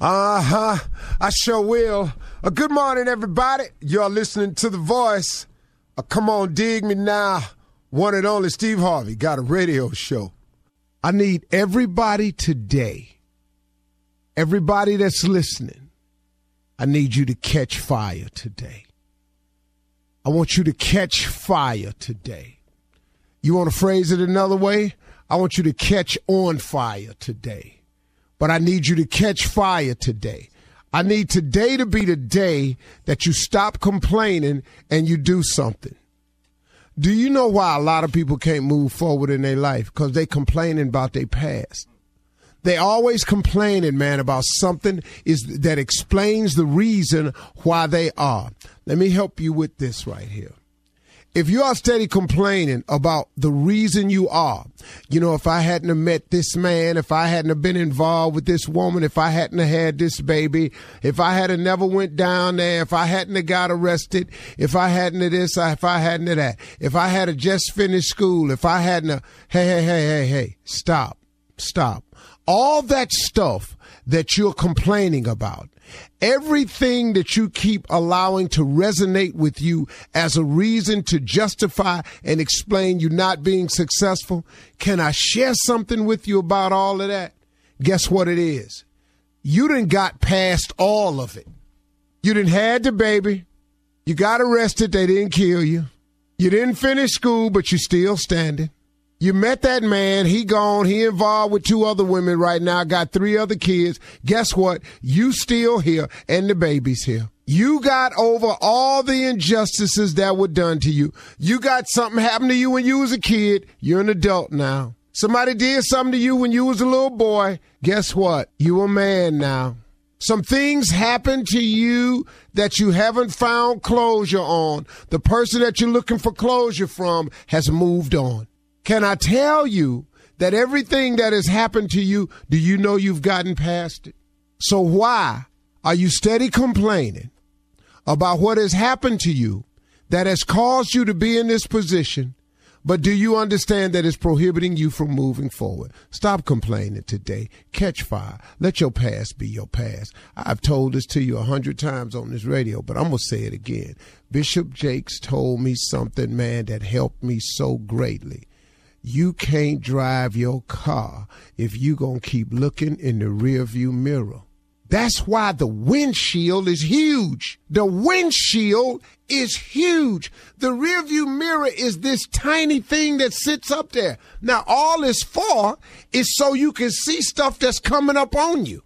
Uh huh. I sure will. Uh, good morning, everybody. You're listening to The Voice. Uh, come on, dig me now. One and only Steve Harvey got a radio show. I need everybody today, everybody that's listening, I need you to catch fire today. I want you to catch fire today. You want to phrase it another way? I want you to catch on fire today. But I need you to catch fire today. I need today to be the day that you stop complaining and you do something. Do you know why a lot of people can't move forward in their life? Because they complaining about their past. They always complaining, man, about something is that explains the reason why they are. Let me help you with this right here. If you are steady complaining about the reason you are, you know, if I hadn't have met this man, if I hadn't have been involved with this woman, if I hadn't have had this baby, if I had have never went down there, if I hadn't have got arrested, if I hadn't have this, if I hadn't have that, if I had have just finished school, if I hadn't have, hey, hey, hey, hey, hey, stop, stop. All that stuff that you're complaining about, everything that you keep allowing to resonate with you as a reason to justify and explain you not being successful, can I share something with you about all of that? Guess what it is? You didn't got past all of it. You didn't had the baby. You got arrested. They didn't kill you. You didn't finish school, but you're still standing. You met that man. He gone. He involved with two other women right now. Got three other kids. Guess what? You still here and the baby's here. You got over all the injustices that were done to you. You got something happen to you when you was a kid. You're an adult now. Somebody did something to you when you was a little boy. Guess what? You a man now. Some things happen to you that you haven't found closure on. The person that you're looking for closure from has moved on. Can I tell you that everything that has happened to you, do you know you've gotten past it? So why are you steady complaining about what has happened to you that has caused you to be in this position? But do you understand that it's prohibiting you from moving forward? Stop complaining today. Catch fire. Let your past be your past. I've told this to you a hundred times on this radio, but I'm going to say it again. Bishop Jakes told me something, man, that helped me so greatly you can't drive your car if you going to keep looking in the rearview mirror. That's why the windshield is huge. The windshield is huge. The rearview mirror is this tiny thing that sits up there. Now, all it's for is so you can see stuff that's coming up on you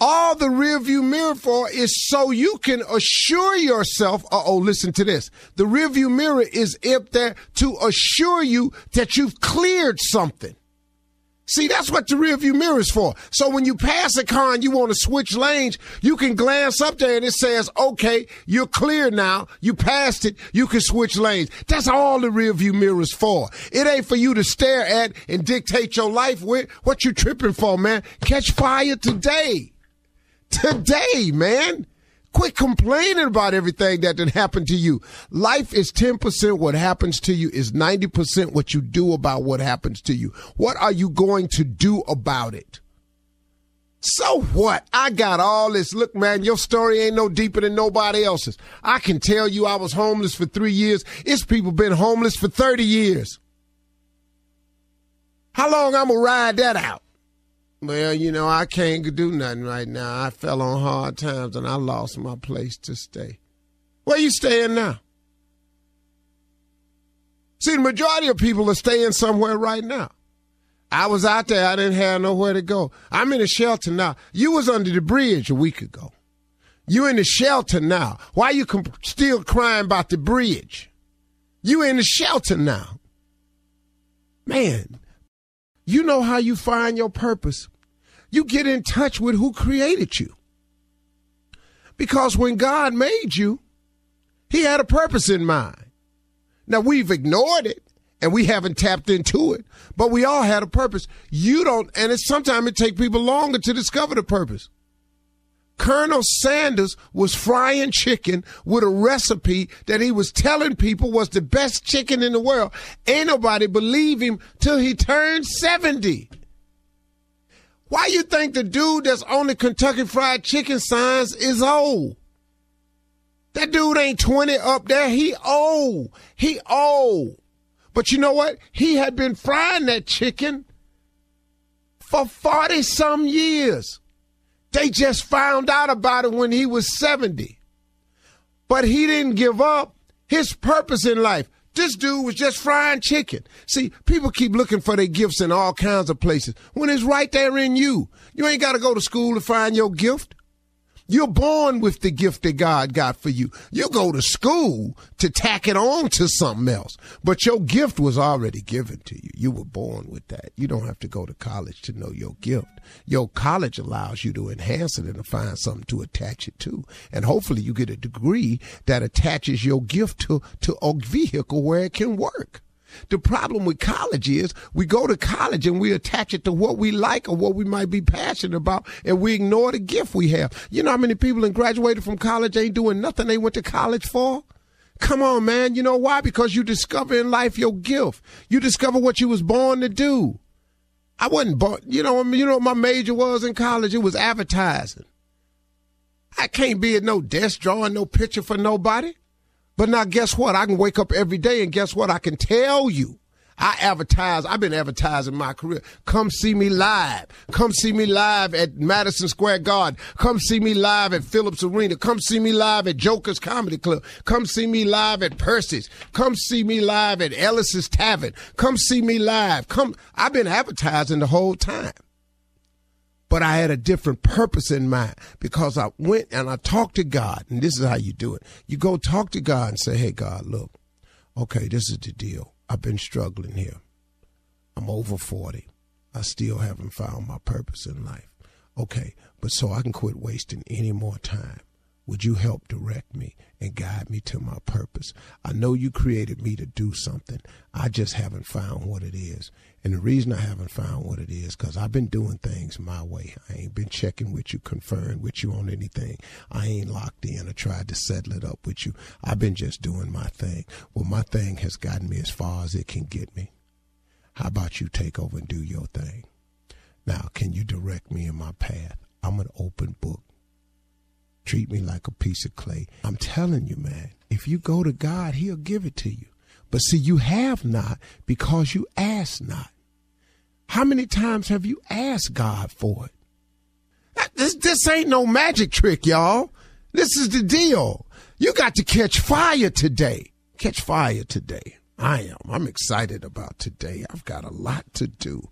all the rearview mirror for is so you can assure yourself. Uh oh, listen to this. The rearview mirror is up there to assure you that you've cleared something. See, that's what the rearview mirror is for. So when you pass a car and you want to switch lanes, you can glance up there and it says, okay, you're clear now. You passed it. You can switch lanes. That's all the rearview mirror is for. It ain't for you to stare at and dictate your life with. What you tripping for, man? Catch fire today today, man. Quit complaining about everything that did happen to you. Life is 10% what happens to you is 90% what you do about what happens to you. What are you going to do about it? So what? I got all this. Look, man, your story ain't no deeper than nobody else's. I can tell you I was homeless for three years. It's people been homeless for 30 years. How long I'm gonna ride that out? Well, you know, I can't do nothing right now. I fell on hard times and I lost my place to stay. Where you staying now? See, the majority of people are staying somewhere right now. I was out there. I didn't have nowhere to go. I'm in a shelter now. You was under the bridge a week ago. You in the shelter now. Why you still crying about the bridge? You in the shelter now. Man, you know how you find your purpose. You get in touch with who created you. Because when God made you, he had a purpose in mind. Now we've ignored it and we haven't tapped into it, but we all had a purpose. You don't, and it's sometimes it takes people longer to discover the purpose. Colonel Sanders was frying chicken with a recipe that he was telling people was the best chicken in the world. Ain't nobody believe him till he turned 70. Why you think the dude that's on the Kentucky Fried Chicken signs is old? That dude ain't 20 up there. He old. He old. But you know what? He had been frying that chicken for 40 some years. They just found out about it when he was 70. But he didn't give up his purpose in life. This dude was just frying chicken. See, people keep looking for their gifts in all kinds of places when it's right there in you. You ain't got to go to school to find your gift. You're born with the gift that God got for you. You go to school to tack it on to something else. But your gift was already given to you. You were born with that. You don't have to go to college to know your gift. Your college allows you to enhance it and to find something to attach it to. And hopefully you get a degree that attaches your gift to, to a vehicle where it can work. The problem with college is we go to college and we attach it to what we like or what we might be passionate about and we ignore the gift we have. You know how many people that graduated from college ain't doing nothing they went to college for? Come on, man. You know why? Because you discover in life your gift. You discover what you was born to do. I wasn't born, you know, you know what my major was in college? It was advertising. I can't be at no desk drawing no picture for nobody. But now, guess what? I can wake up every day and guess what? I can tell you. I advertise. I've been advertising my career. Come see me live. Come see me live at Madison Square Garden. Come see me live at Phillips Arena. Come see me live at Joker's Comedy Club. Come see me live at Percy's. Come see me live at Ellis's Tavern. Come see me live. Come. I've been advertising the whole time but I had a different purpose in mind because I went and I talked to God. And this is how you do it. You go talk to God and say, Hey, God, look, okay, this is the deal. I've been struggling here. I'm over 40. I still haven't found my purpose in life. Okay, but so I can quit wasting any more time. Would you help direct me and guide me to my purpose? I know you created me to do something. I just haven't found what it is. And the reason I haven't found what it is, because I've been doing things my way. I ain't been checking with you, conferring with you on anything. I ain't locked in or tried to settle it up with you. I've been just doing my thing. Well, my thing has gotten me as far as it can get me. How about you take over and do your thing? Now, can you direct me in my path? I'm an open book treat me like a piece of clay. I'm telling you, man, if you go to God, He'll give it to you. But see, you have not because you ask not. How many times have you asked God for it? This, this ain't no magic trick, y'all. This is the deal. You got to catch fire today. Catch fire today. I am. I'm excited about today. I've got a lot to do.